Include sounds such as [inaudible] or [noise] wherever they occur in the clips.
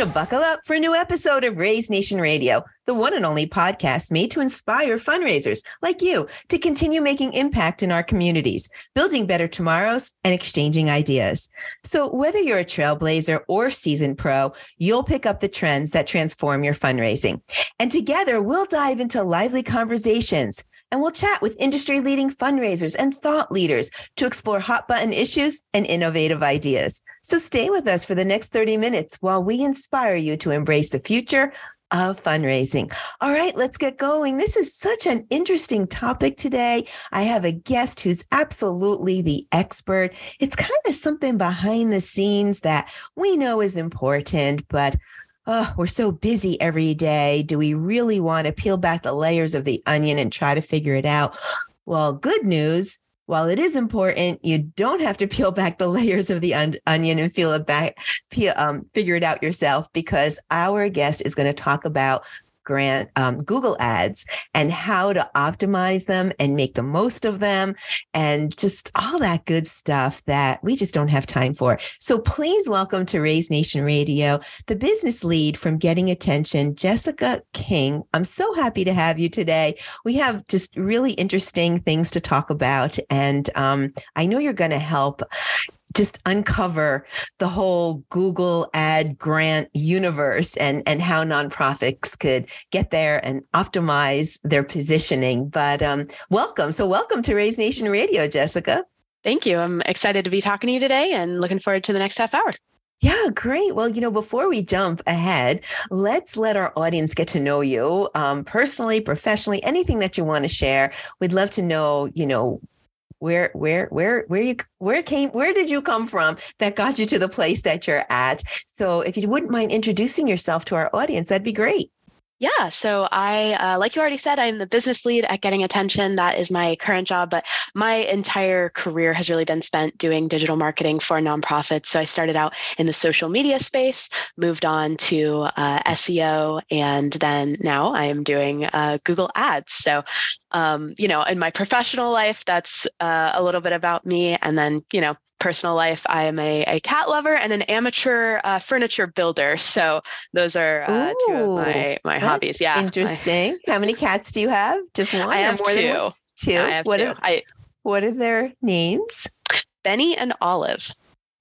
to buckle up for a new episode of Raise Nation Radio, the one and only podcast made to inspire fundraisers like you to continue making impact in our communities, building better tomorrows and exchanging ideas. So, whether you're a trailblazer or seasoned pro, you'll pick up the trends that transform your fundraising. And together, we'll dive into lively conversations and we'll chat with industry leading fundraisers and thought leaders to explore hot button issues and innovative ideas. So stay with us for the next 30 minutes while we inspire you to embrace the future of fundraising. All right, let's get going. This is such an interesting topic today. I have a guest who's absolutely the expert. It's kind of something behind the scenes that we know is important, but oh, we're so busy every day. Do we really want to peel back the layers of the onion and try to figure it out? Well, good news. While it is important, you don't have to [laughs] peel back the layers of the un- onion and feel it back, um, figure it out yourself because our guest is going to talk about grant um, Google ads and how to optimize them and make the most of them and just all that good stuff that we just don't have time for. So please welcome to Raise Nation Radio, the business lead from Getting Attention, Jessica King. I'm so happy to have you today. We have just really interesting things to talk about. And um, I know you're going to help just uncover the whole Google ad grant universe and, and how nonprofits could get there and optimize their positioning. But um, welcome. So, welcome to Raise Nation Radio, Jessica. Thank you. I'm excited to be talking to you today and looking forward to the next half hour. Yeah, great. Well, you know, before we jump ahead, let's let our audience get to know you um, personally, professionally, anything that you want to share. We'd love to know, you know, where where where where you where came where did you come from that got you to the place that you're at? So if you wouldn't mind introducing yourself to our audience that'd be great yeah. So I, uh, like you already said, I'm the business lead at Getting Attention. That is my current job, but my entire career has really been spent doing digital marketing for nonprofits. So I started out in the social media space, moved on to uh, SEO, and then now I am doing uh, Google Ads. So, um, you know, in my professional life, that's uh, a little bit about me. And then, you know, personal life, I am a, a cat lover and an amateur uh, furniture builder. So those are uh, two of my my hobbies. Yeah, interesting. I, How many cats do you have? Just [laughs] one? I have more two. Than one? Two. I have what two. Are, I, what are their names? Benny and Olive.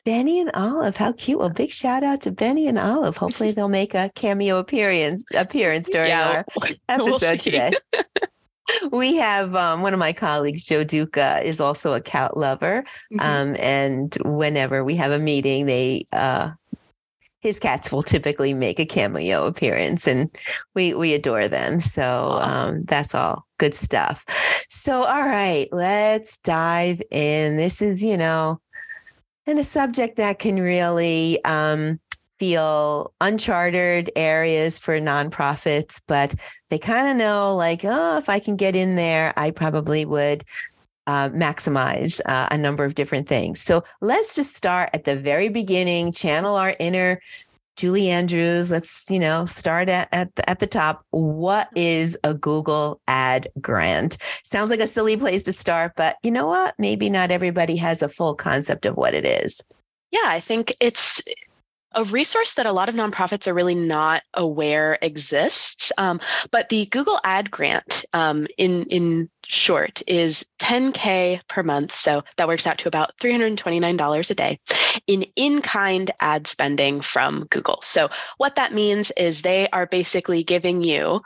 Benny and Olive, how cute! Well, big shout out to Benny and Olive. Hopefully, they'll make a cameo appearance appearance during yeah, our [laughs] episode we'll today. [laughs] we have um, one of my colleagues, Joe Duca, is also a cat lover. Mm-hmm. Um, and whenever we have a meeting, they uh, his cats will typically make a cameo appearance, and we we adore them. So um, that's all good stuff. So all right, let's dive in. This is you know, and a subject that can really um, feel uncharted areas for nonprofits, but they kind of know like, oh, if I can get in there, I probably would uh, maximize uh, a number of different things. So let's just start at the very beginning, channel our inner Julie Andrews. Let's, you know, start at, at, the, at the top. What is a Google ad grant? Sounds like a silly place to start, but you know what? Maybe not everybody has a full concept of what it is. Yeah, I think it's a resource that a lot of nonprofits are really not aware exists. Um, but the Google Ad Grant, um, in in short, is 10k per month. So that works out to about $329 a day in in-kind ad spending from Google. So what that means is they are basically giving you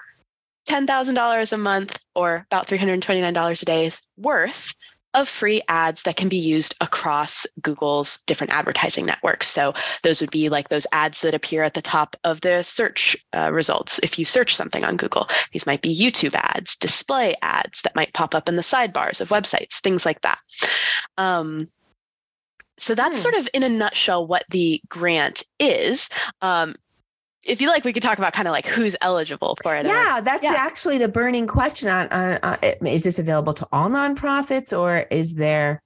$10,000 a month or about $329 a day worth of free ads that can be used across Google's different advertising networks. So those would be like those ads that appear at the top of the search uh, results if you search something on Google. These might be YouTube ads, display ads that might pop up in the sidebars of websites, things like that. Um, so that's hmm. sort of in a nutshell what the grant is. Um, if you like, we could talk about kind of like who's eligible for it. Yeah, that's yeah. actually the burning question on, on, on, is this available to all nonprofits or is there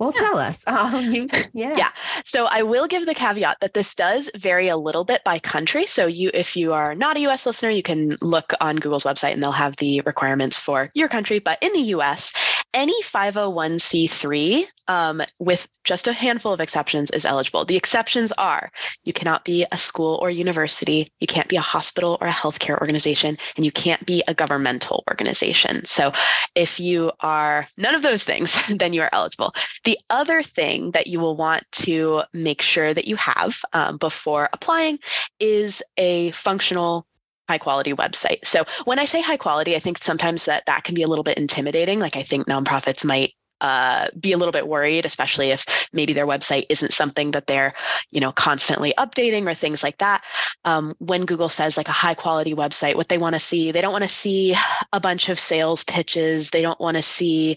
Well, yeah. tell us. Um, you, [laughs] yeah. Yeah. So I will give the caveat that this does vary a little bit by country. So you, if you are not a U.S. listener, you can look on Google's website and they'll have the requirements for your country. But in the U.S., any 501c3 um, with just a handful of exceptions is eligible. The exceptions are you cannot be a school or university, you can't be a hospital or a healthcare organization, and you can't be a governmental organization. So if you are none of those things, [laughs] then you are eligible. The other thing that you will want to make sure that you have um, before applying is a functional high quality website. So when I say high quality, I think sometimes that that can be a little bit intimidating. Like I think nonprofits might uh, be a little bit worried, especially if maybe their website isn't something that they're, you know, constantly updating or things like that. Um, when Google says like a high quality website, what they want to see, they don't want to see a bunch of sales pitches. They don't want to see,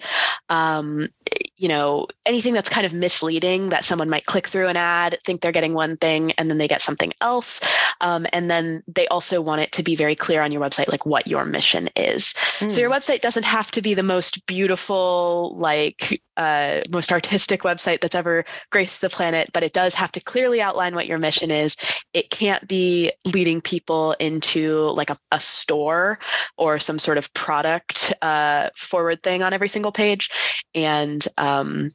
um, you know, anything that's kind of misleading that someone might click through an ad, think they're getting one thing, and then they get something else. Um, and then they also want it to be very clear on your website, like what your mission is. Mm. So your hmm. website doesn't have to be the most beautiful, like like uh, most artistic website that's ever graced the planet, but it does have to clearly outline what your mission is. It can't be leading people into like a, a store or some sort of product uh, forward thing on every single page. And, um,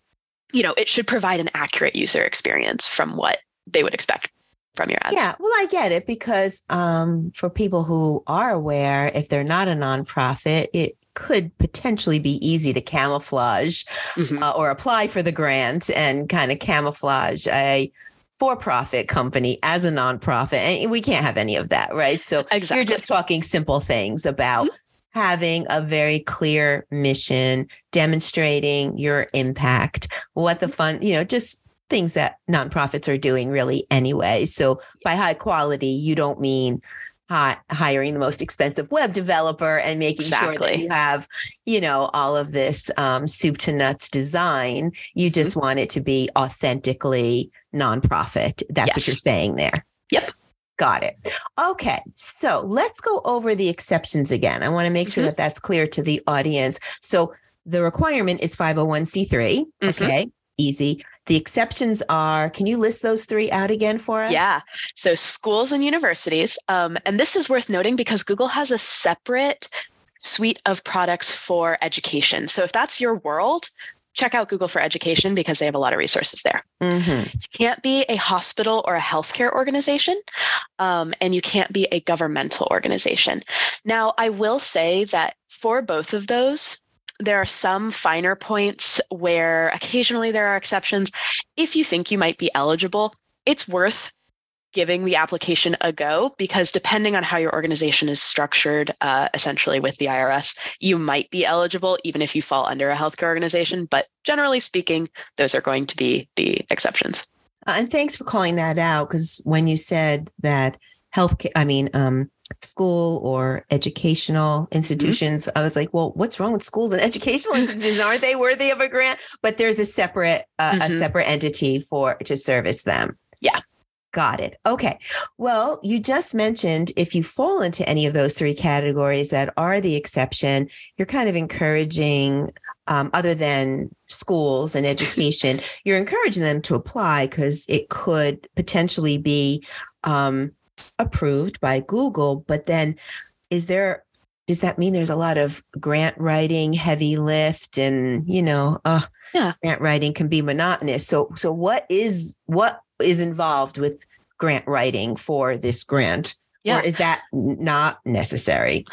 you know, it should provide an accurate user experience from what they would expect from your ads. Yeah, well, I get it because um, for people who are aware, if they're not a nonprofit, it could potentially be easy to camouflage mm-hmm. uh, or apply for the grant and kind of camouflage a for-profit company as a nonprofit and we can't have any of that right so exactly. you're just talking simple things about mm-hmm. having a very clear mission demonstrating your impact what the mm-hmm. fun you know just things that nonprofits are doing really anyway so by high quality you don't mean hiring the most expensive web developer and making exactly. sure that you have, you know, all of this um, soup to nuts design. You just mm-hmm. want it to be authentically nonprofit. That's yes. what you're saying there. Yep. Got it. Okay. So let's go over the exceptions again. I want to make sure mm-hmm. that that's clear to the audience. So the requirement is 501c3. Mm-hmm. Okay. Easy. The exceptions are, can you list those three out again for us? Yeah. So schools and universities. Um, and this is worth noting because Google has a separate suite of products for education. So if that's your world, check out Google for Education because they have a lot of resources there. Mm-hmm. You can't be a hospital or a healthcare organization, um, and you can't be a governmental organization. Now, I will say that for both of those, there are some finer points where occasionally there are exceptions. If you think you might be eligible, it's worth giving the application a go because depending on how your organization is structured, uh, essentially with the IRS, you might be eligible even if you fall under a healthcare organization. But generally speaking, those are going to be the exceptions. Uh, and thanks for calling that out because when you said that healthcare, I mean, um, school or educational mm-hmm. institutions. Mm-hmm. I was like, well, what's wrong with schools and [laughs] educational institutions? Aren't they worthy of a grant? But there's a separate uh, mm-hmm. a separate entity for to service them. Yeah. Got it. Okay. Well, you just mentioned if you fall into any of those three categories that are the exception, you're kind of encouraging, um, other than schools and education, [laughs] you're encouraging them to apply because it could potentially be um, approved by Google, but then is there does that mean there's a lot of grant writing, heavy lift, and you know, uh, yeah, grant writing can be monotonous. So, so what is what is involved with grant writing for this grant? Yeah. Or is that not necessary?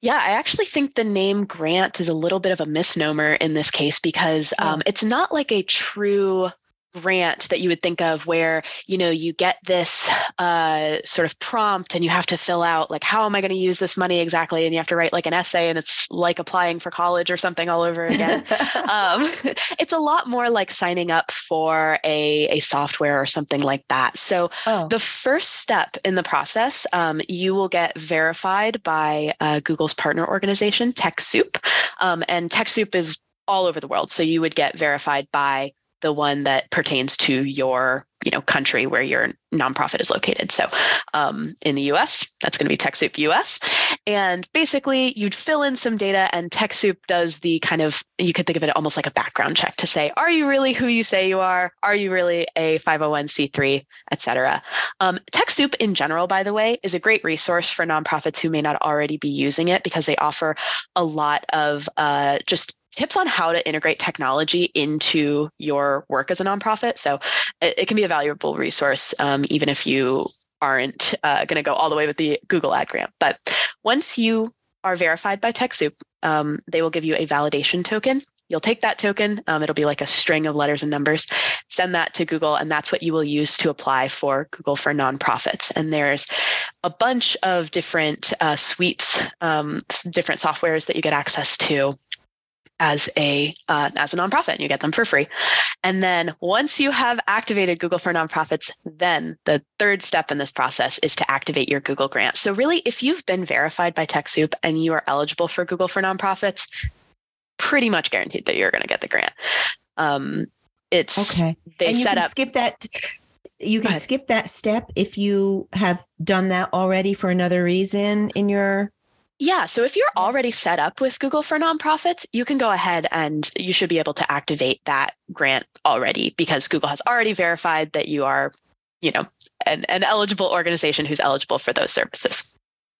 Yeah, I actually think the name grant is a little bit of a misnomer in this case because um, it's not like a true grant that you would think of where you know you get this uh, sort of prompt and you have to fill out like how am i going to use this money exactly? And you have to write like an essay and it's like applying for college or something all over again. [laughs] Um, it's a lot more like signing up for a, a software or something like that. So oh. the first step in the process um, you will get verified by uh, google's partner organization techsoup. Um, and techsoup is all over the world. So you would get verified by the one that pertains to your you know country where your nonprofit is located. So um, in the us that's going to be techsoup us and basically you'd fill in some data and techsoup does the kind of you could think of it almost like a background check to say are you really who you say you are? Are you really a 501c3 et cetera. Um, techsoup in general by the way is a great resource for nonprofits who may not already be using it because they offer a lot of uh, just tips on how to integrate technology into your work as a nonprofit. So it, it can be a valuable resource, um, even if you aren't uh, going to go all the way with the Google Ad Grant. But once you are verified by TechSoup, um, they will give you a validation token. You'll take that token, um, it'll be like a string of letters and numbers, send that to Google, and that's what you will use to apply for Google for nonprofits. And there's a bunch of different uh, suites, um, different softwares that you get access to as a uh, as a nonprofit and you get them for free. And then once you have activated google for nonprofits then the third step in this process is to activate your google grant. So really if you've been verified by techsoup and you are eligible for google for nonprofits pretty much guaranteed that you're going to get the grant. Um, it's okay. they and you set can up skip that you can skip that step if you have done that already for another reason in your yeah. So if you're already set up with Google for nonprofits, you can go ahead and you should be able to activate that grant already because Google has already verified that you are, you know, an, an eligible organization who's eligible for those services.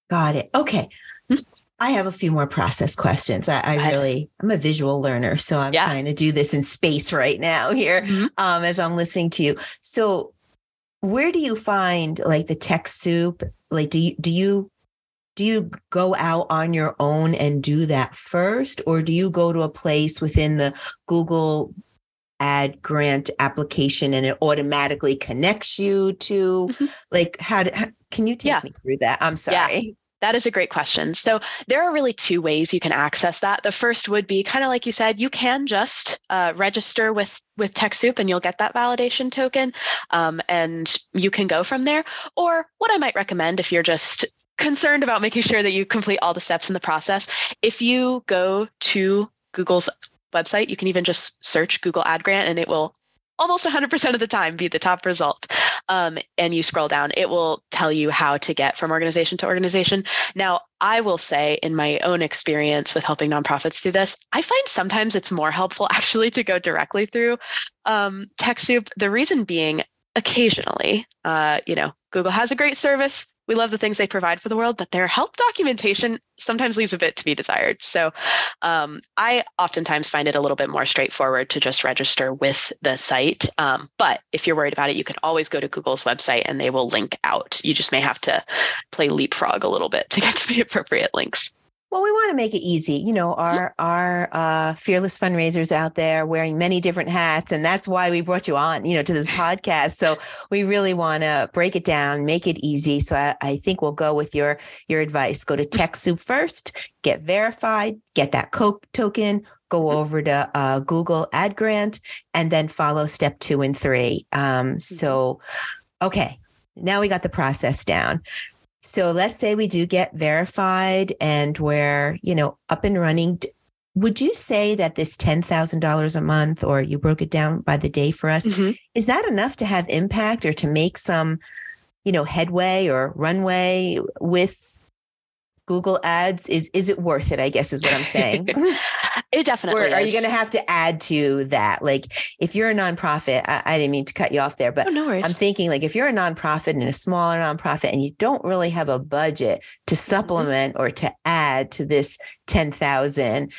Got it. Okay. Mm-hmm. I have a few more process questions. I, I really, I'm a visual learner, so I'm yeah. trying to do this in space right now here mm-hmm. um, as I'm listening to you. So, where do you find like the TechSoup? Like, do you do you do you go out on your own and do that first or do you go to a place within the google ad grant application and it automatically connects you to mm-hmm. like how, do, how, can you take yeah. me through that i'm sorry yeah. That is a great question. So there are really two ways you can access that. The first would be kind of like you said, you can just uh, register with with TechSoup and you'll get that validation token, um, and you can go from there. Or what I might recommend if you're just concerned about making sure that you complete all the steps in the process, if you go to Google's website, you can even just search Google Ad Grant and it will almost 100% of the time be the top result. Um, and you scroll down, it will tell you how to get from organization to organization. Now, I will say, in my own experience with helping nonprofits do this, I find sometimes it's more helpful [laughs] actually to go directly through um, TechSoup. The reason being, occasionally, uh, you know, Google has a great service we love the things they provide for the world, but their help documentation sometimes leaves a bit to be desired. So um, I oftentimes find it a little bit more straightforward to just register with the site. Um, but if you're worried about it, you can always go to Google's website and they will link out. You just may have to play leapfrog a little bit to get to the [laughs] appropriate links. Well, we want to make it easy. You know, our our uh, fearless fundraisers out there wearing many different hats, and that's why we brought you on. You know, to this [laughs] podcast. So we really want to break it down, make it easy. So I, I think we'll go with your your advice. Go to TechSoup first, get verified, get that Coke token, go over to uh, Google Ad Grant, and then follow step two and three. Um, so, okay, now we got the process down. So let's say we do get verified and we're, you know, up and running. Would you say that this $10,000 a month, or you broke it down by the day for us, mm-hmm. is that enough to have impact or to make some, you know, headway or runway with Google ads? Is is it worth it? I guess is what I'm saying. [laughs] it definitely. Or are you going to have to add to that? Like, if you're a nonprofit, I, I didn't mean to cut you off there, but oh, no I'm thinking like if you're a nonprofit and a smaller nonprofit and you don't really have a budget to mm-hmm. supplement mm-hmm. or to add to this ten thousand,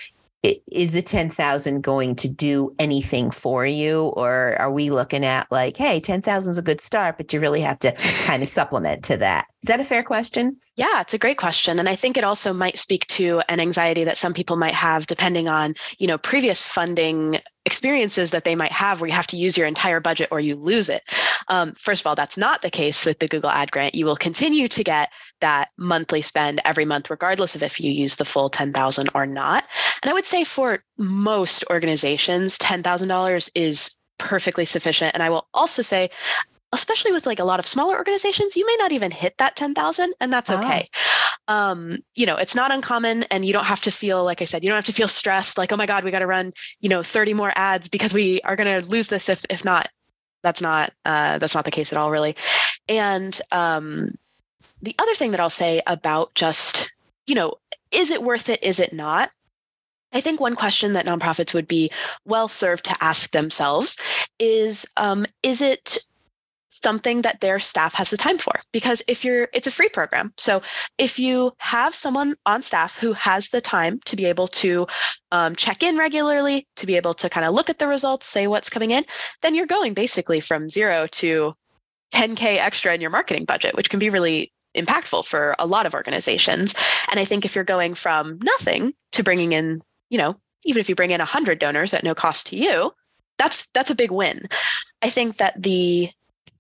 is the 10,000 going to do anything for you? Or are we looking at like, hey, 10,000 is a good start, but you really have to kind of supplement to that? Is that a fair question? Yeah, it's a great question. And I think it also might speak to an anxiety that some people might have depending on, you know, previous funding experiences that they might have where you have to use your entire budget or you lose it. Um, first of all, that's not the case with the Google Ad Grant. You will continue to get that monthly spend every month, regardless of if you use the full 10,000 or not. And I would say for most organizations, $10,000 is perfectly sufficient. And I will also say especially with like a lot of smaller organizations, you may not even hit that 10,000 and that's okay. Um, you know, it's not uncommon and you don't have to feel, like I said, you don't have to feel stressed like, oh my God, we got to run, you know, 30 more ads because we are going to lose this if, if not. That's not, uh, that's not the case at all, really. And um, the other thing that I'll say about just, you know, is it worth it? Is it not? I think one question that nonprofits would be well served to ask themselves is um, Is it something that their staff has the time for because if you're it's a free program so if you have someone on staff who has the time to be able to um, check in regularly to be able to kind of look at the results say what's coming in then you're going basically from zero to 10k extra in your marketing budget which can be really impactful for a lot of organizations and i think if you're going from nothing to bringing in you know, even if you bring in 100 donors at no cost to you, that's that's a big win. I think that the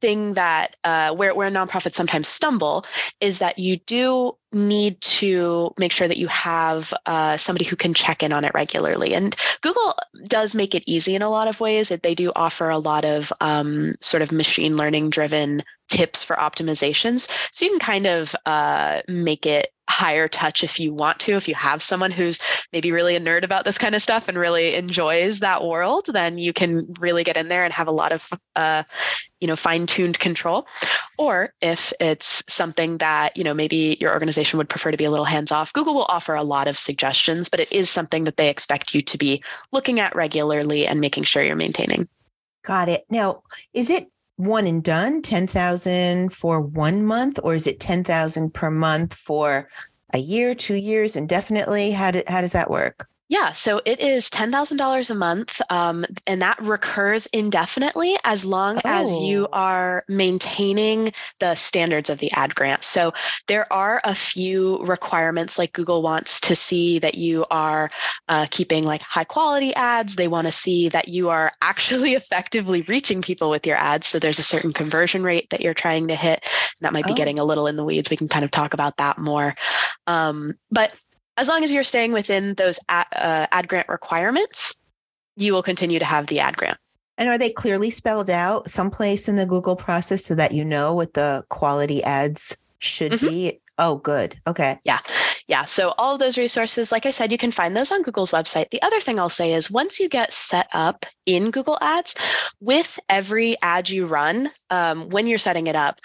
thing that uh, where where nonprofits sometimes stumble is that you do need to make sure that you have uh, somebody who can check in on it regularly. And Google does make it easy in a lot of ways. They do offer a lot of um, sort of machine learning driven tips for optimizations. So you can kind of uh, make it higher touch if you want to. If you have someone who's maybe really a nerd about this kind of stuff and really enjoys that world, then you can really get in there and have a lot of, uh, you know, fine tuned control. Or if it's something that, you know, maybe your organization would prefer to be a little hands off, Google will offer a lot of suggestions, but it is something that they expect you to be looking at regularly and making sure you're maintaining. Got it. Now, is it one and done 10,000 for one month or is it 10,000 per month for a year, 2 years indefinitely? How do, how does that work? Yeah, so it is $10,000 a month, um, and that recurs indefinitely as long oh. as you oh. are maintaining the standards of the ad grant. So there are a few requirements, like Google wants to see that you are uh, keeping like high quality ads. They want to see that you are actually [laughs] effectively reaching people with your ads. So there's a certain conversion rate that you're trying to hit. That might be oh. getting a little in the weeds. We can kind of talk about that more. Um, but as long as you're staying within those ad, uh, ad grant requirements, you will continue to have the ad grant. And are they clearly spelled out someplace in the Google process so that you know what the quality ads should mm-hmm. be? Oh, good. Okay. Yeah. Yeah. So, all of those resources, like I said, you can find those on Google's website. The other thing I'll say is once you get set up in Google Ads, with every ad you run, um, when you're setting it up,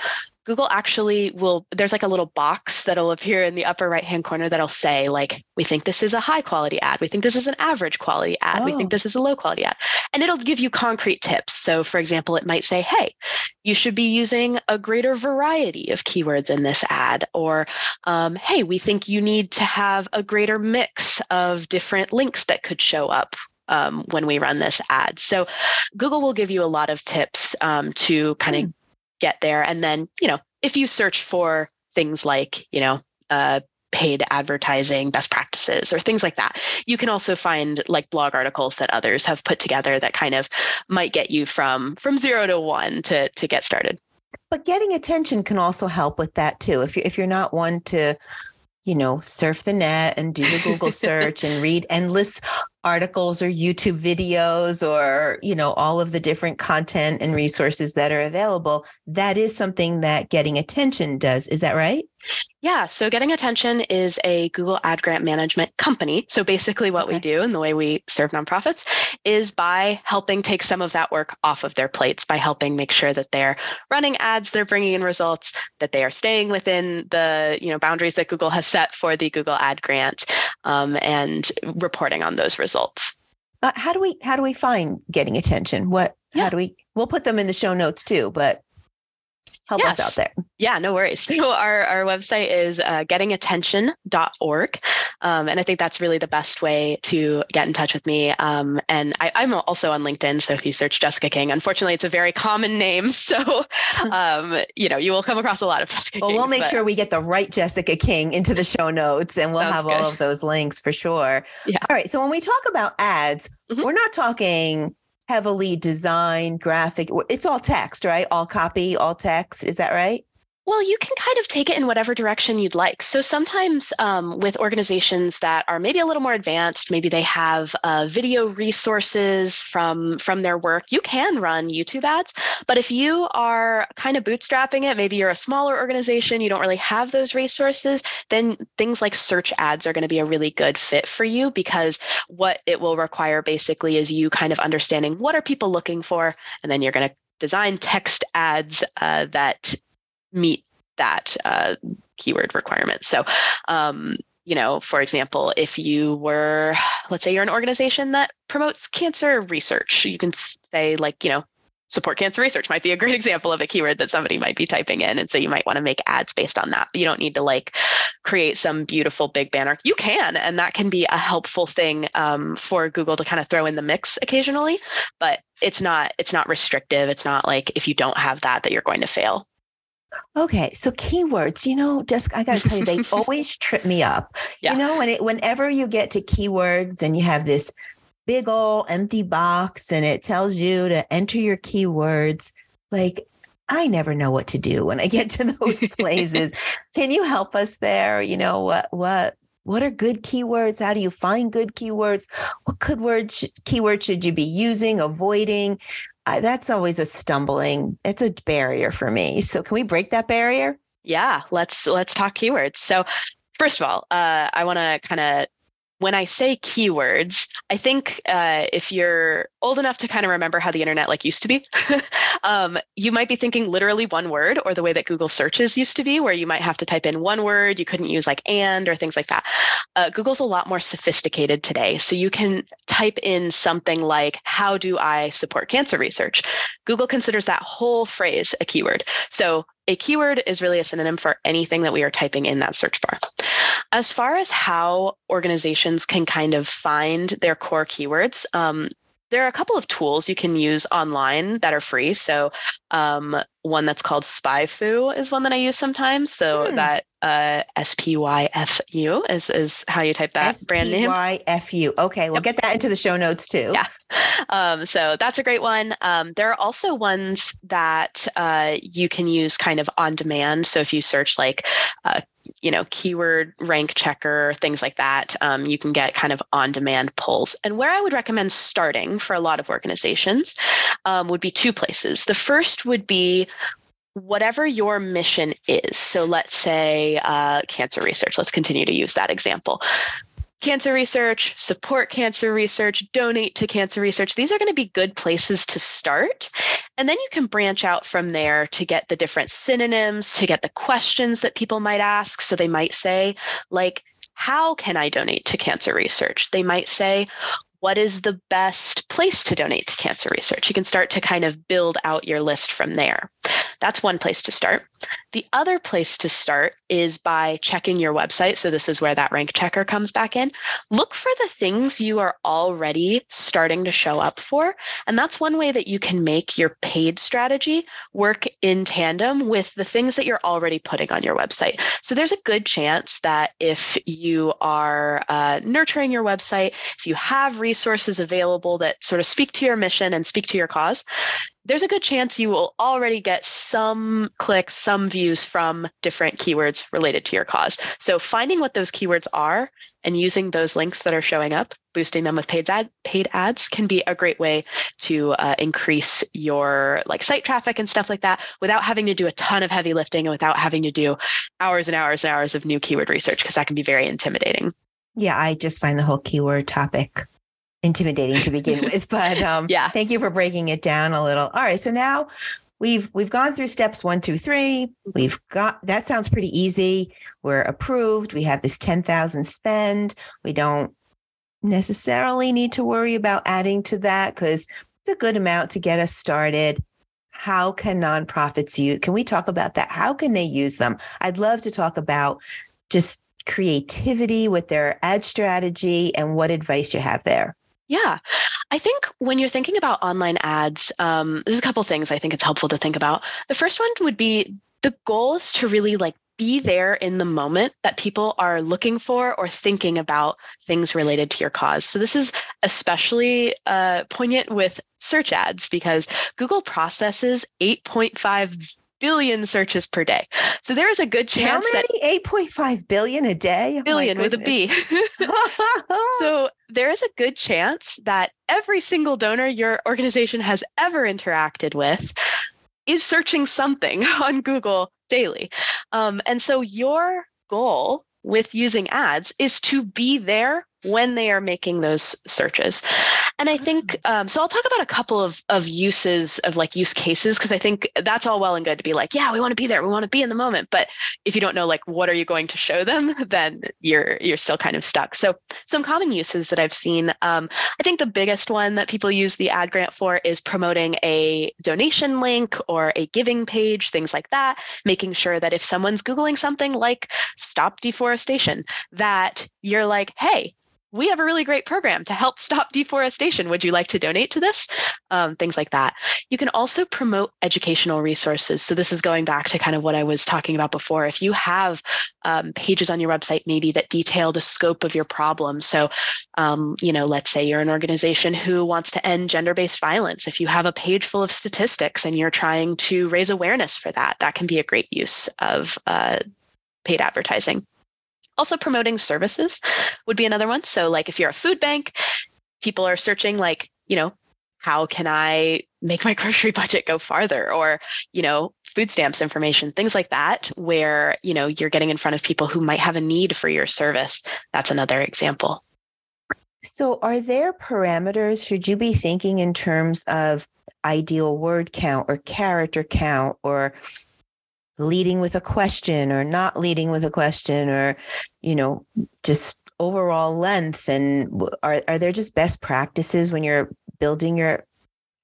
Google actually will, there's like a little box that'll appear in the upper right hand corner that'll say, like, we think this is a high quality ad. We think this is an average quality ad. Oh. We think oh. this is a low quality ad. And it'll give you concrete tips. So, for example, it might say, hey, you should be using a greater variety of keywords in this ad. Or, um, hey, we think you need to have a greater mix of different links that could show up um, when we run this ad. So Google will give you a lot of tips um, to kind of mm get there. And then, you know, if you search for things like, you know, uh, paid advertising best practices or things like that, you can also find like blog articles that others have put together that kind of might get you from from zero to one to to get started. But getting attention can also help with that too. If you're if you're not one to you know, surf the net and do the Google [laughs] search and read endless articles or YouTube videos or, you know, all of the different content and resources that are available. That is something that getting attention does. Is that right? Yeah. So Getting Attention is a Google Ad Grant Management company. So basically, what okay. we do and the way we serve nonprofits is by helping take some of that work off of their plates, by helping make sure that they're running ads, they're bringing in results, that they are staying within the you know boundaries that Google has set for the Google Ad Grant, um, and reporting on those results. Uh, how do we how do we find Getting Attention? What yeah. how do we? We'll put them in the show notes too, but help yes. us out there. Yeah, no worries. [laughs] So our, our website is uh, gettingattention.org. Um, and I think that's really the best way to get in touch with me. Um, and I, am also on LinkedIn. So if you search Jessica King, unfortunately, it's a very common name. [laughs] So, [laughs] um, you know, you will come across a lot of Jessica Well, Kings, we'll make but... sure we get the right Jessica King into the show notes and we'll Sounds have good. all of those links for sure. Yeah. All right. So when we talk about ads, mm-hmm. we're not talking heavily designed graphic. It's all text, right? All copy, all text. Is that right? Well, you can kind of take it in whatever direction you'd like. So sometimes um, with organizations that are maybe a little more advanced, maybe they have uh, video resources from from their work. You can run YouTube ads, but if you are kind of bootstrapping it, maybe you're a smaller organization, you don't really have those resources, then things like search ads are going to be a really good fit for you because what it will require basically is you kind of understanding what are people looking for, and then you're going to design text ads uh, that meet that uh, keyword requirement. So, um, you know, for example, if you were, let's say you're an organization that promotes cancer research, you can say, like, you know, support cancer research might be a great [laughs] example of a keyword that somebody might be typing in. And so you might want to make ads based on that, but you don't need to like create some beautiful big banner. You can, and that can be a helpful thing um, for Google to kind of throw in the mix occasionally, but it's not, it's not restrictive. It's not like if you don't have that, that you're going to fail. Okay, so keywords, you know, just I got to tell you, they [laughs] always trip me up. Yeah. You know, when it, whenever you get to keywords and you have this big old empty box and it tells you to enter your keywords, like I never know what to do when I get to [laughs] those places. [laughs] Can you help us there? You know what what what are good keywords? How do you find good keywords? What good words keywords should you be using, avoiding? I, that's always a stumbling. It's a barrier for me. So can we break that barrier? Yeah, let's let's talk keywords. So first of all, uh, I want to kind of when I say keywords, I think uh, if you're old enough to kind of remember how the internet like used to be, [laughs] um, you might be thinking literally one word, or the way that Google searches used to be, where you might have to type in one word. You couldn't use like and or things like that. Uh, Google's a lot more sophisticated today, so you can type in something like "How do I support cancer research?" Google considers that whole phrase a keyword. So a keyword is really a synonym for anything that we are typing in that search bar. As far as how organizations can kind of find their core keywords, um, there are a couple of tools you can use online that are free. So, um, one that's called SpyFu is one that I use sometimes. So hmm. that uh, S P Y F U is is how you type that S-P-Y-F-U. brand name. S P Y F U. Okay, we'll yep. get that into the show notes too. Yeah. [laughs] Um, so that's a great one. Um, there are also ones that uh, you can use kind of on demand. So if you search like uh, you know, keyword rank checker, things like that. Um, you can get kind of on demand pulls. And where I would recommend starting for a lot of organizations um, would be two places. The first would be whatever your mission is. So let's say uh, cancer research. Let's continue to use that example cancer research, support cancer research, donate to cancer research. These are going to be good places to start. And then you can branch out from there to get the different synonyms, to get the questions that people might ask. So they might say, like, how can I donate to cancer research? They might say, what is the best place to donate to cancer research? You can start to kind of build out your list from there. That's one place to start. The other place to start is by checking your website. So, this is where that rank checker comes back in. Look for the things you are already starting to show up for. And that's one way that you can make your paid strategy work in tandem with the things that you're already putting on your website. So, there's a good chance that if you are uh, nurturing your website, if you have resources available that sort of speak to your mission and speak to your cause, there's a good chance you will already get some clicks, some views from different keywords related to your cause. So finding what those keywords are and using those links that are showing up, boosting them with paid ad, paid ads can be a great way to uh, increase your like site traffic and stuff like that without having to do a ton of heavy lifting and without having to do hours and hours and hours of new keyword research because that can be very intimidating. Yeah, I just find the whole keyword topic intimidating to begin with. [laughs] But um, yeah, thank you for breaking it down a little. All right, so now we've we've gone through steps one, two, three. We've got that sounds pretty easy. We're approved. We have this ten thousand spend. We don't necessarily need to worry about adding to that because it's a good amount to get us started. How can nonprofits use? Can we talk about that? How can they use them? I'd love to talk about just creativity with their ad strategy and what advice you have there. Yeah, I think when you're thinking about online ads, um, there's a couple things I think it's helpful to think about. The first one would be the goal is to really like be there in the moment that people are looking for or thinking about things related to your cause. So this is especially uh, poignant with search ads because Google processes 8.5 billion searches per day. So there is a good chance How many? 8.5 billion a day? Oh billion with a B. [laughs] so there is a good chance that every single donor your organization has ever interacted with is searching something [laughs] on Google daily. Um, and so your goal with using ads is to be there when they are making those searches. And I think mm. um, so. I'll talk about a couple of of uses of like use cases because I think that's all well and good to be like, yeah, we want to be there, we want to be in the moment. But if you don't know like what are you going to show them, [laughs] then you're you're still kind of stuck. So some common uses that I've seen. Um, I think the biggest one that people use the ad grant for is promoting a donation link or a giving page, things like that. Making sure that if someone's googling something like stop deforestation, that you're like, hey, we have a really great program to help stop [laughs] deforestation. Would you like to donate to this? Um, things like that. You can also promote educational resources. So, this is going back to kind of what I was talking about before. If you have um, pages on your website, maybe that detail the scope of your problem. So, um, you know, let's say you're an organization who wants to end gender based violence. If you have a page full of statistics and you're trying to raise awareness for that, that can be a great use of uh, paid advertising. Also, promoting services would be another one. So, like if you're a food bank, people are searching, like, you know, how can I make my [laughs] grocery budget go farther? Or, you know, food stamps information, things like that, where, you know, you're getting in front of people who might have a need for your service. That's another example. So, are there parameters? Should you be thinking in terms of ideal word count or character count or leading with a question or not leading with a question or you know just overall length and are, are there just best practices when you're building your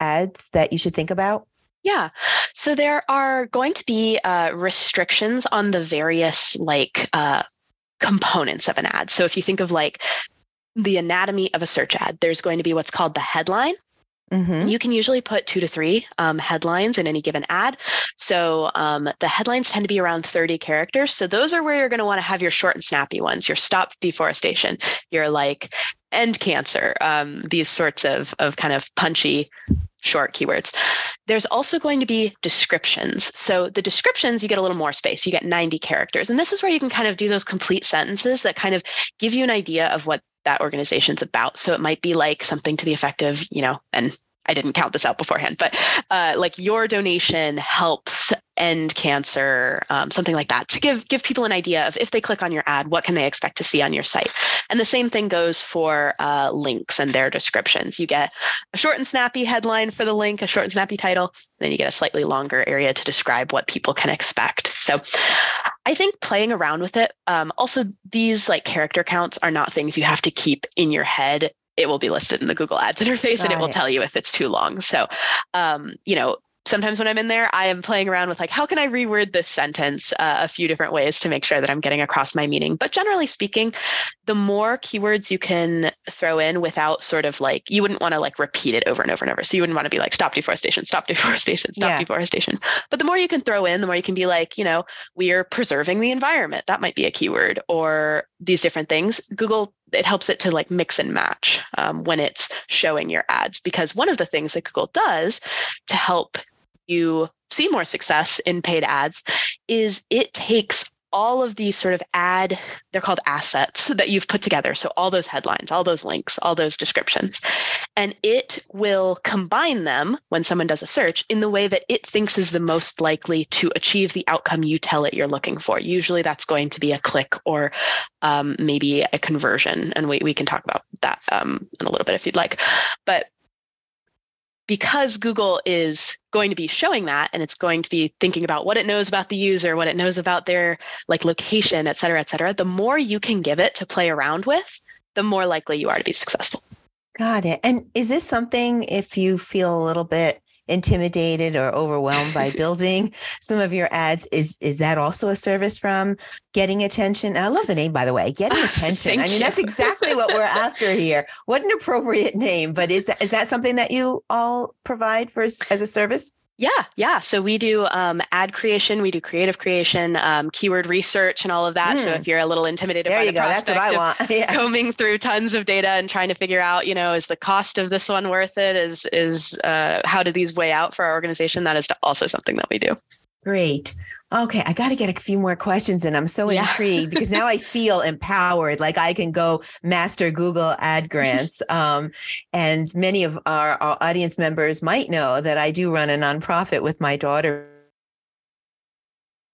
ads that you should think about yeah. So there are going to be uh, restrictions on the various like uh, components of an ad. So if you think of like the anatomy of a search ad, there's going to be what's called the headline, Mm-hmm. You can usually put two to three um, headlines in any given ad. So um, the headlines tend to be around 30 characters. So those are where you're going to want to have your short and snappy ones, your stop deforestation, your like end cancer, um, these sorts of, of kind of punchy short keywords. There's also going to be descriptions. So the descriptions, you get a little more space. You get 90 characters. And this is where you can kind of do those complete sentences that kind of give you an idea of what that organization's about. So it might be like something to the effect of, you know, and I didn't count this out beforehand, but uh, like your donation helps end cancer, um, something like that, to give give people an idea of if they click on your ad, what can they expect to see on your site. And the same thing goes for uh, links and their descriptions. You get a short and snappy headline for the link, a short and snappy title, then you get a slightly longer area to describe what people can expect. So I think playing around with it. Um, also, these like character counts are not things you have to keep in your head it will be listed in the Google Ads interface Got and it will tell you if it's too long. So, um, you know, sometimes when I'm in there, I am playing around with like, how can I reword this sentence uh, a few different ways to make sure that I'm getting across my meaning. But generally speaking, the more keywords you can throw in without sort of like, you wouldn't want to like repeat it over and over and over. So you wouldn't want to be like, stop deforestation, stop deforestation, stop yeah. deforestation. But the more you can throw in, the more you can be like, you know, we are preserving the environment. That might be a keyword or these different things. Google it helps it to like mix and match um, when it's showing your ads because one of the things that google does to help you see more success in paid ads is it takes all of these sort of ad, they're called assets that you've put together. So all those headlines, all those links, all those descriptions. And it will combine them when someone does a search in the way that it thinks is the most likely to achieve the outcome you tell it you're looking for. Usually that's going to be a click or um, maybe a conversion. And we, we can talk about that um, in a little bit if you'd like. But because Google is going to be showing that and it's going to be thinking about what it knows about the user, what it knows about their like location, et cetera, et cetera, the more you can give it to play around with, the more likely you are to be successful. Got it. And is this something if you feel a little bit intimidated or overwhelmed by [laughs] building some of your ads. Is is that also a service from getting attention? I love the name by the way getting [laughs] attention. I mean you. that's exactly what we're [laughs] after here. What an appropriate name. But is that is that something that you all provide for as a service yeah, yeah. So we do um, ad creation, we do creative creation, um, keyword research, and all of that. Mm. So if you're a little intimidated there by the go. That's what I want. [laughs] yeah. combing through tons of data and trying to figure out, you know, is the cost of this one worth it? Is is uh, how do these weigh out for our organization? That is also something that we do. Great. Okay, I got to get a few more questions and I'm so Yeah. intrigued because now I [laughs] feel empowered like I can go master Google ad grants. Um, and many of our, our audience members might know that I do run a nonprofit with my daughter.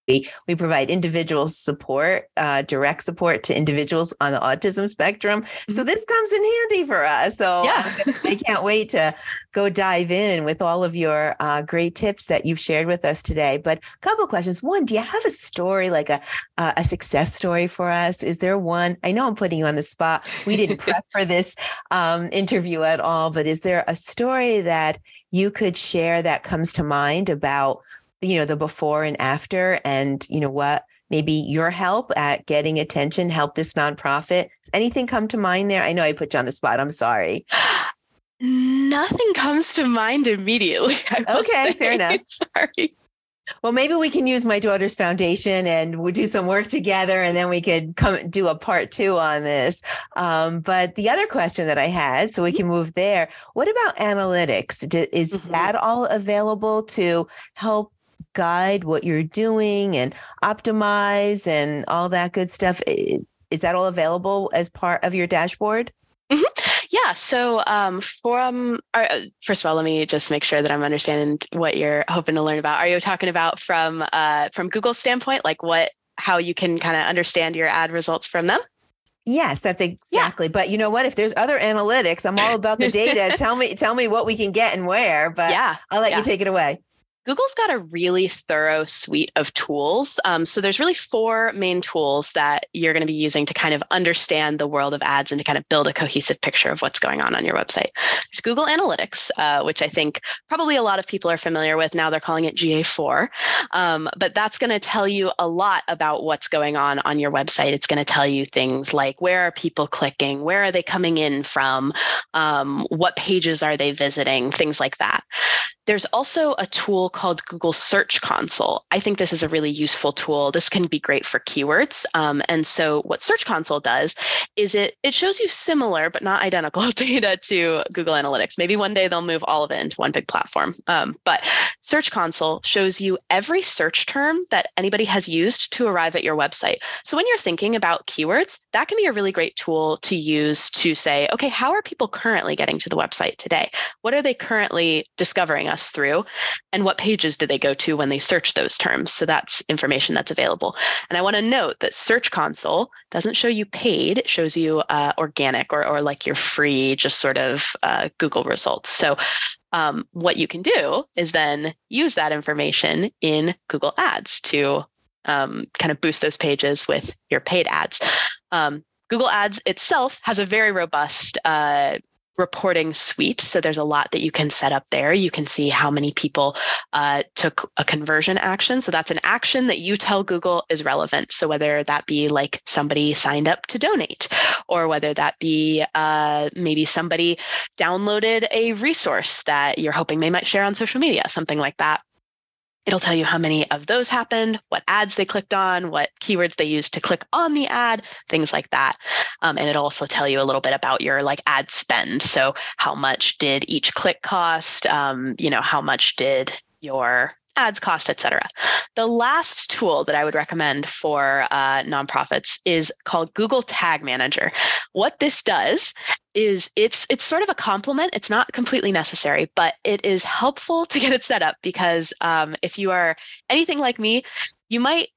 We, we provide individual support, uh, direct support to individuals on the autism spectrum. So this comes in handy for us. So Yeah. I can't wait to go dive in with all of your uh, great tips that you've shared with us today. But a couple of questions. One, do you have a story, like a uh, a success story for us? Is there one? I know I'm putting you on the spot. We didn't [laughs] prep for this um, interview at all, but is there a story that you could share that comes to mind about you know the before and after, and you know what? Maybe your help at getting attention help this nonprofit. Anything come to mind there? I know I put you on the spot. I'm sorry. Nothing comes to mind immediately. [laughs] Okay, fair enough. [laughs] Sorry. Well, maybe we can use my daughter's foundation and we'll do some work together and then we could come do a part two on this. Um, but the other question that I had, so we can move there, what about analytics? Is Mhm. that all available to help guide what you're doing and optimize and all that good stuff? Is that all available as part of your dashboard? Yeah. So, um, from uh, first of all, let me just make sure that I'm understanding what you're hoping to learn about. Are you talking about from uh, from Google's standpoint, like what how you can kind of understand your ad results from them? Yes, that's exactly. But you know what? If there's other analytics, I'm all about the data. tell me, tell me what we can get and where. But [laughs] yeah. I'll let yeah. you take it away. Google's got a really thorough suite of tools. Um, so there's really four main tools that you're going to be using to kind of understand the world of ads and to kind of build a cohesive picture of what's going on on your website. There's Google Analytics, uh, which I think probably a lot of people are familiar with. Now they're calling it GA4, um, but that's going to tell you a lot about what's going on on your website. It's going to tell you things like where are people clicking, where are they coming in from, um, what pages are they visiting, things like that. There's also a tool called Google Search Console. I think this is a really useful tool. This can be great for keywords. Um, and so, what Search Console does is it it shows you similar but not identical [laughs] data to Google Analytics. Maybe one day they'll move all of it into one big platform. Um, but Search Console shows you every search term that anybody has used to arrive at your website. So when you're thinking about keywords, that can be a really great tool to use to say, okay, how are people currently getting to the website today? What are they currently discovering us through? And what pages do they go to when they search those terms? So that's information that's available. And I want to note that Search Console doesn't show you paid, it shows you uh, organic or, or like your free, just sort of uh, Google results. So um, what you can do is then use that information in Google Ads to um, kind of boost those pages with your paid ads. Um, Google Ads itself has a very robust uh, reporting suite. So there's a lot that you can set up there. You can see how many people uh, took a conversion action. So that's an action that you tell Google is relevant. So whether that be like somebody signed up to donate, or whether that be uh, maybe somebody downloaded a resource that you're hoping they might share on social media, something like that. It'll tell you how many of those happened, what ads they clicked on, what keywords they used to click on the ad, things like that. Um, and it'll also tell you a little bit about your like ad spend. So how much did each click cost? Um, you know, how much did your ads cost, et cetera. The last tool that I would recommend for uh, nonprofits is called Google Tag Manager. What this does is it's it's sort of a complement. It's not completely necessary, but it is helpful to get it set up because um, if you are anything like me, you might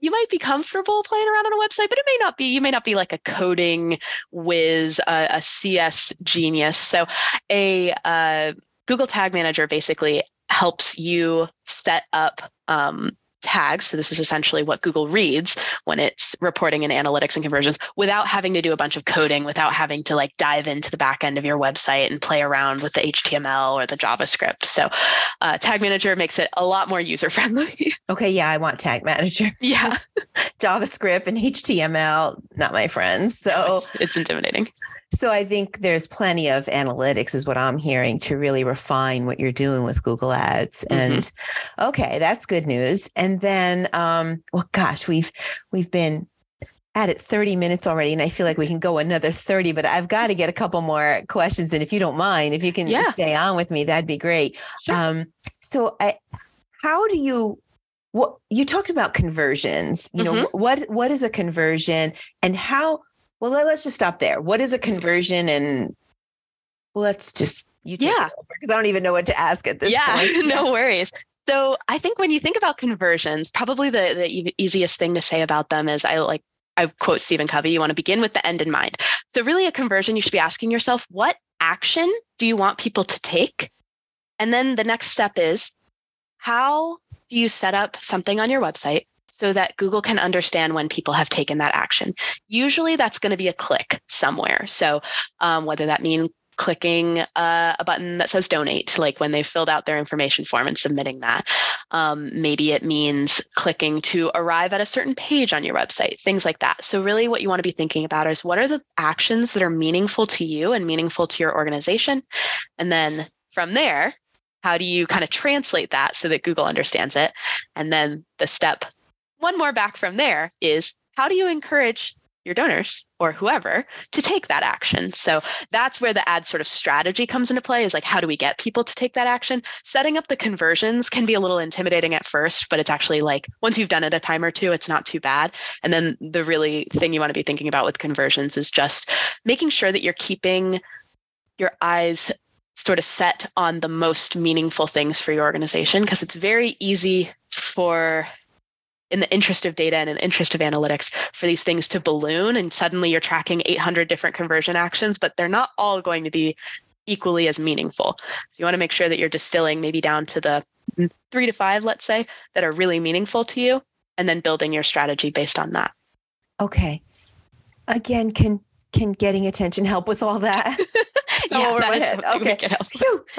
you might be comfortable playing around on a website, but it may not be. You may not be like a coding whiz, a, a CS genius. So a uh, Google Tag Manager basically helps you set up um, tags. So this is essentially what Google reads when it's reporting in analytics and conversions without having to do a bunch of coding, without having to like dive into the back end of your website and play around with the HTML or the JavaScript. So uh, Tag Manager makes it a lot more user friendly. [laughs] Okay, yeah, I want Tag Manager. yeah, [laughs] JavaScript and HTML, not my friends. So, it's, it's intimidating. so I think there's plenty of analytics, is what I'm hearing, to really refine what you're doing with Google Ads. Mhm. And okay, that's good news. And then, um, well, gosh, we've we've been at it 30 minutes already, and I feel like we can go another 30. But I've got to get a couple more questions, and if you don't mind, if you can Yeah. stay on with me, that'd be great. Sure. Um, so I, how do you what you talked about conversions. You know, Mm-hmm. what what is a conversion and how well let- let's just stop there. What is a conversion and well, let's just you take Yeah. because I don't even know what to ask at this yeah, [laughs] point. no worries. So I think when you think about conversions, probably the, the easiest thing to say about them is I like I quote Stephen Covey, you want to begin with the end in mind. So really a conversion, you should be asking yourself, what action do you want people to take? And then the next step is how do you set up something on your website so that Google can understand when people have taken that action? Usually that's going to be a click somewhere. So um, whether that mean clicking uh, a button that says donate, like when they filled out their information form and submitting that. Um, maybe it means clicking to arrive at a certain page on your website, things like that. So, really, what you want to be thinking about is what are the actions that are meaningful to you and meaningful to your organization? And then from there, how do you kind of translate that so that Google understands it? And then the step one more back from there is how do you encourage your donors or whoever to take that action. So that's where the ad sort of strategy comes into play is like, how do we get people to take that action? Setting up the conversions can be a little intimidating at first, but it's actually like once you've done it a time or two, it's not too bad. And then the really thing you want to be thinking about with conversions is just making sure that you're keeping your eyes sort of set on the most meaningful things for your organization because it's very easy for in the interest of data and in the interest of analytics for these things to balloon and suddenly you're tracking 800 different conversion actions but they're not all going to be equally as meaningful so you want to make sure that you're distilling maybe down to the three to five let's say that are really meaningful to you and then building your strategy based on that Okay. Again, can can getting attention help with all that? [laughs] [laughs] So yeah, over that my is head. something we Okay.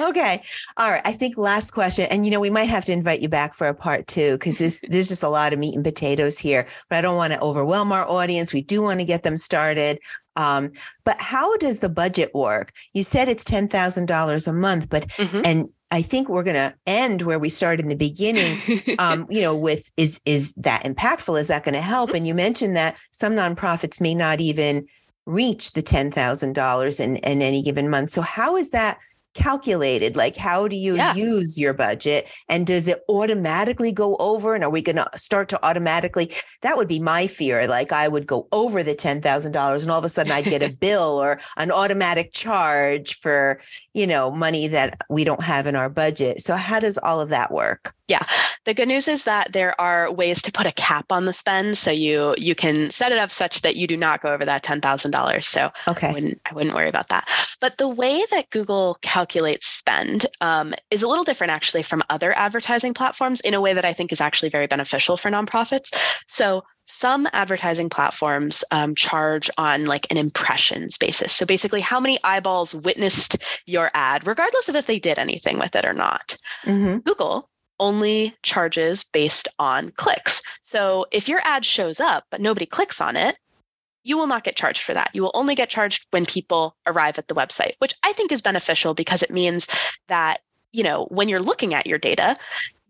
[laughs] Okay. All right. I think last question, and you know, we might have to invite you back for a part two because this there's just a lot of meat and potatoes here. But I don't want to overwhelm our audience. We do want to get them started. Um, but how does the budget work? You said it's ten thousand dollars a month, but Mhm. and I think we're going to end where we started in the beginning. Um, you know, with is is that impactful? Is that going to help? And you mentioned that some nonprofits may not even reach the ten thousand dollars in in any given month. So how is that calculated? Like, how do you Yeah. use your budget, and does it automatically go over? And are we going to start to automatically? That would be my fear. Like, I would go over the ten thousand dollars, and all of a sudden I'd get a [laughs] bill or an automatic charge for you know money that we don't have in our budget. So how does all of that work? Yeah the good news is that there are ways to put a cap on the spend, so you you can set it up such that you do not go over that ten thousand dollars. So okay I wouldn't I wouldn't worry about that. But the way that Google calculates spend um, is a little different actually from other advertising platforms in a way that I think is actually very beneficial for nonprofits. So some advertising platforms um, charge on like an impressions basis. So basically, how many eyeballs witnessed your ad, regardless of if they did anything with it or not. hmm Google only charges based on clicks. So if your ad shows up but nobody clicks on it, you will not get charged for that. You will only get charged when people arrive at the website, which I think is beneficial because it means that, you know, when you're looking at your data,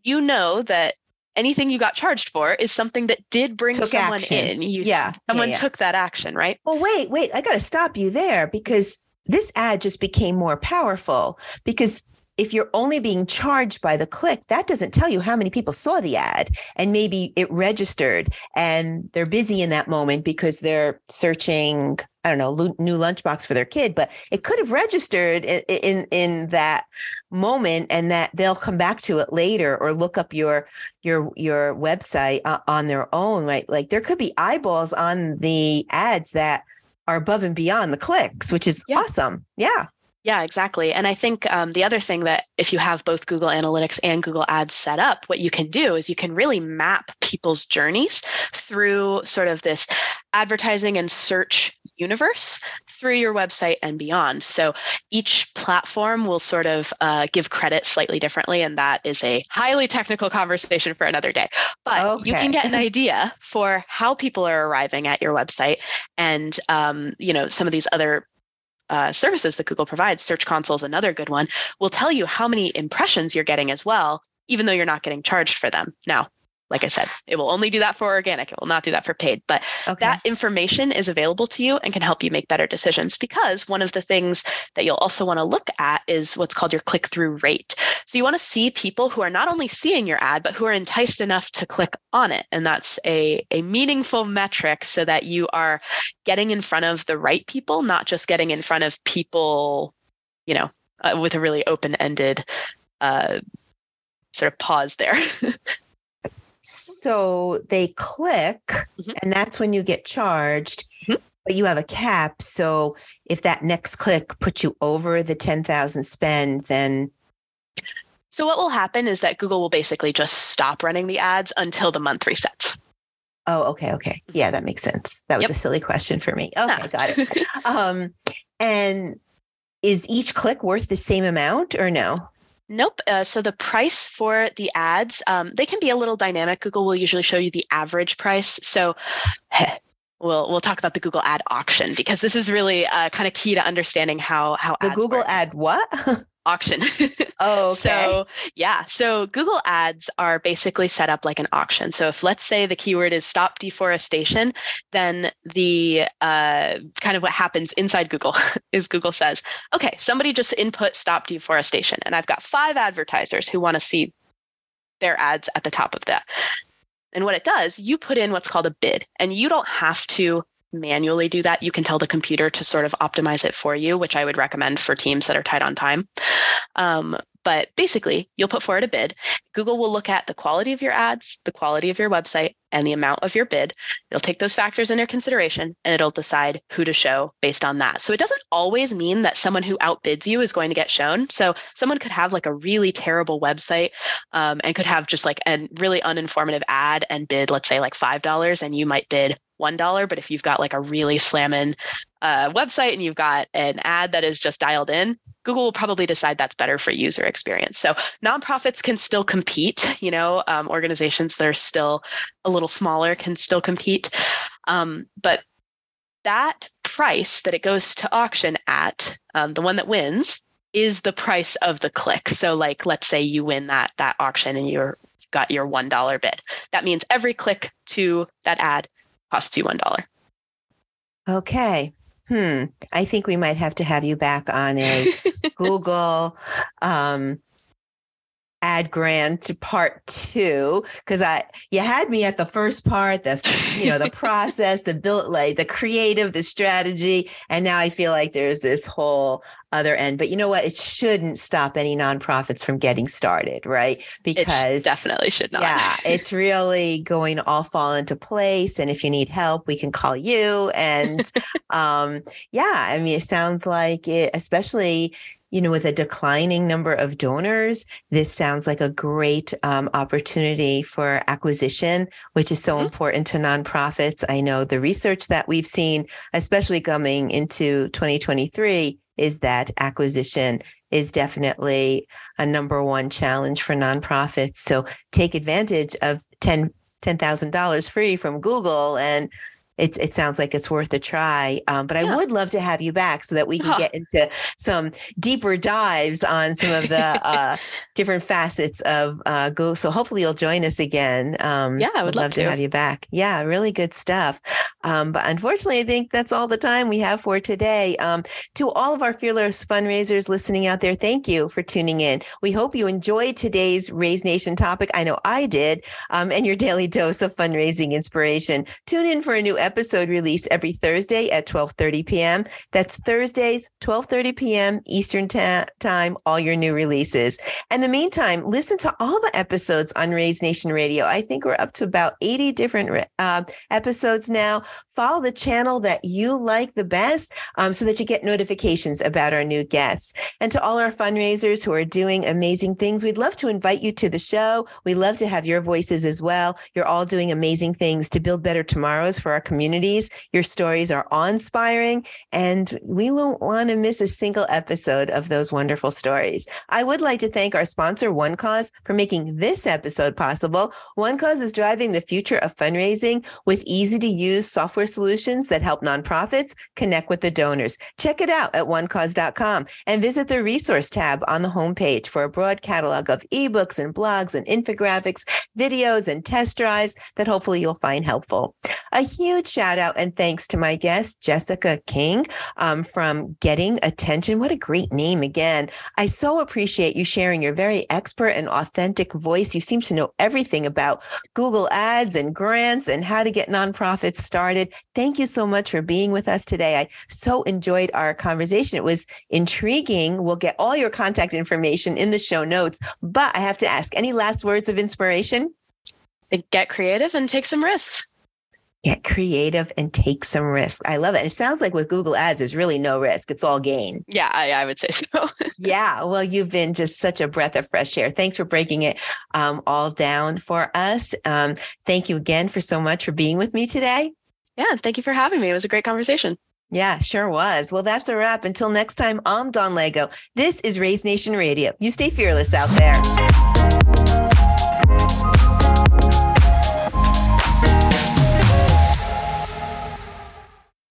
you know that anything you got charged for is something that did bring Took someone action. in. You, Yeah, yeah, Someone yeah. took that action, right? Well, wait, wait. I got to stop you there because this ad just became more powerful. Because if you're only being charged by the click, that doesn't tell you how many people saw the ad. And maybe it registered and they're busy in that moment because they're searching, I don't know, new lunchbox for their kid, but it could have registered in, in, in that moment and that they'll come back to it later or look up your your your website uh, on their own right? Like there could be eyeballs on the ads that are above and beyond the clicks which is Yeah. awesome. Yeah Yeah, exactly. And I think um, the other thing that if you have both Google Analytics and Google Ads set up, what you can do is you can really map people's journeys through sort of this advertising and search universe through your website and beyond. So each platform will sort of uh, give credit slightly differently. And that is a highly technical conversation for another day. But you can get an [laughs] idea for how people are arriving at your website and, um, you know, some of these other uh, services that Google provides, Search Console is another good one, will tell you how many impressions you're getting as well, even though you're not getting charged for them. Now, like I said, it will only do that for organic. It will not do that for paid. But okay. that information is available to you and can help you make better decisions because one of the things that you'll also want to look at is what's called your click through rate. So you want to see people who are not only seeing your ad, but who are enticed enough to click on it. And that's a, a meaningful metric so that you are getting in front of the right people, not just getting in front of people, you know, uh, with a really open ended uh, sort of pause there. [laughs] So they click, mm-hmm. and that's when you get charged. Mm-hmm. But you have a cap. So if that next click puts you over the 10,000 spend, then. So what will happen is that Google will basically just stop running the ads until the month resets. Oh, okay. Okay. Yeah, that makes sense. That was yep. a silly question for me. Okay, nah. got it. [laughs] um, and is each click worth the same amount or no? Nope. Uh, so the price for the ads, um, they can be a little dynamic. Google will usually show you the average price. So [sighs] we'll we'll talk about the Google ad auction because this is really uh, kind of key to understanding how how the Google work. ad what [laughs] auction. [laughs] Oh, okay. so yeah. So Google ads are basically set up like an auction. So if let's say the keyword is stop deforestation, then the uh, kind of what happens inside Google [laughs] is Google says, okay, somebody just input stop deforestation. And I've got five advertisers who want to see their ads at the top of that. And what it does, you put in what's called a bid, and you don't have to manually do that, you can tell the computer to sort of optimize it for you, which I would recommend for teams that are tight on time. Um, but basically, you'll put forward a bid. Google will look at the quality of your ads, the quality of your website, and the amount of your bid. It'll take those factors into consideration and it'll decide who to show based on that. So it doesn't always mean that someone who outbids you is going to get shown. So someone could have like a really terrible website um, and could have just like a really uninformative ad and bid, let's say like $5, and you might bid $1. But if you've got like a really slamming uh, website and you've got an ad that is just dialed in, Google will probably decide that's better for user experience. So nonprofits can still compete. You know, um, organizations that are still a little smaller can still compete, um, but that price that it goes to auction at, um, the one that wins, is the price of the click. So, like, let's say you win that that auction and you're got your one dollar bid. That means every click to that ad costs you one dollar. Okay. Hmm. I think we might have to have you back on a [laughs] Google um, ad grant to part two because i you had me at the first part the you know the [laughs] process the build like the creative the strategy and now i feel like there's this whole other end. But you know what? It shouldn't stop any nonprofits from getting started right? Because it definitely should not. yeah it's [laughs] really going to all fall into place and if you need help we can call you. And [laughs] um yeah i mean it sounds like it especially you know, with a declining number of donors, this sounds like a great um, opportunity for acquisition, which is so mm-hmm. important to nonprofits. I know the research that we've seen, especially coming into 2023, is that acquisition is definitely a number one challenge for nonprofits. So take advantage of 10 $10,000 free from Google and it, it sounds like it's worth a try. Um, but yeah. I would love to have you back so that we can [laughs] get into some deeper dives on some of the uh, different facets of uh, Go. So hopefully you'll join us again. Um, yeah, I would love, love to. to. have you back. Yeah, really good stuff. Um, but unfortunately, I think that's all the time we have for today. Um, to all of our fearless fundraisers listening out there, thank you for tuning in. We hope you enjoyed today's Raise Nation topic. I know I did, um, and your daily dose of fundraising inspiration. Tune in for a new episode episode release every Thursday at 12:30 p.m. That's Thursdays 12:30 p.m. Eastern ta- Time all your new releases. In the meantime, listen to all the episodes on Raise Nation Radio. I think we're up to about 80 different uh, episodes now. Follow the channel that you like the best um, so that you get notifications about our new guests. And to all our fundraisers who are doing amazing things, we'd love to invite you to the show. We love to have your voices as well. You're all doing amazing things to build better tomorrows for our communities. Your stories are awe inspiring, and we won't want to miss a single episode of those wonderful stories. I would like to thank our sponsor, OneCause, for making this episode possible. OneCause is driving the future of fundraising with easy to use software software solutions that help nonprofits connect with the donors. Check it out at onecause.com and visit the resource tab on the homepage for a broad catalog of ebooks and blogs and infographics, videos and test drives that hopefully you'll find helpful. A huge shout out and thanks to my guest, Jessica King um, from Getting Attention. What a great name again. I so appreciate you sharing your very expert and authentic voice. You seem to know everything about Google Ads and grants and how to get nonprofits started. Thank you so much for being with us today. I so enjoyed our conversation. It was intriguing. We'll get all your contact information in the show notes, but I have to ask any last words of inspiration? Get creative and take some risks get creative and take some risk. I love it. It sounds like with Google Ads, there's really no risk. It's all gain. Yeah, I, I would say so. [laughs] yeah. Well, you've been just such a breath of fresh air. Thanks for breaking it um, all down for us. Um, thank you again for so much for being with me today. Yeah. Thank you for having me. It was a great conversation. Yeah, sure was. Well, that's a wrap. Until next time, I'm Don Lego. This is Raise Nation Radio. You stay fearless out there.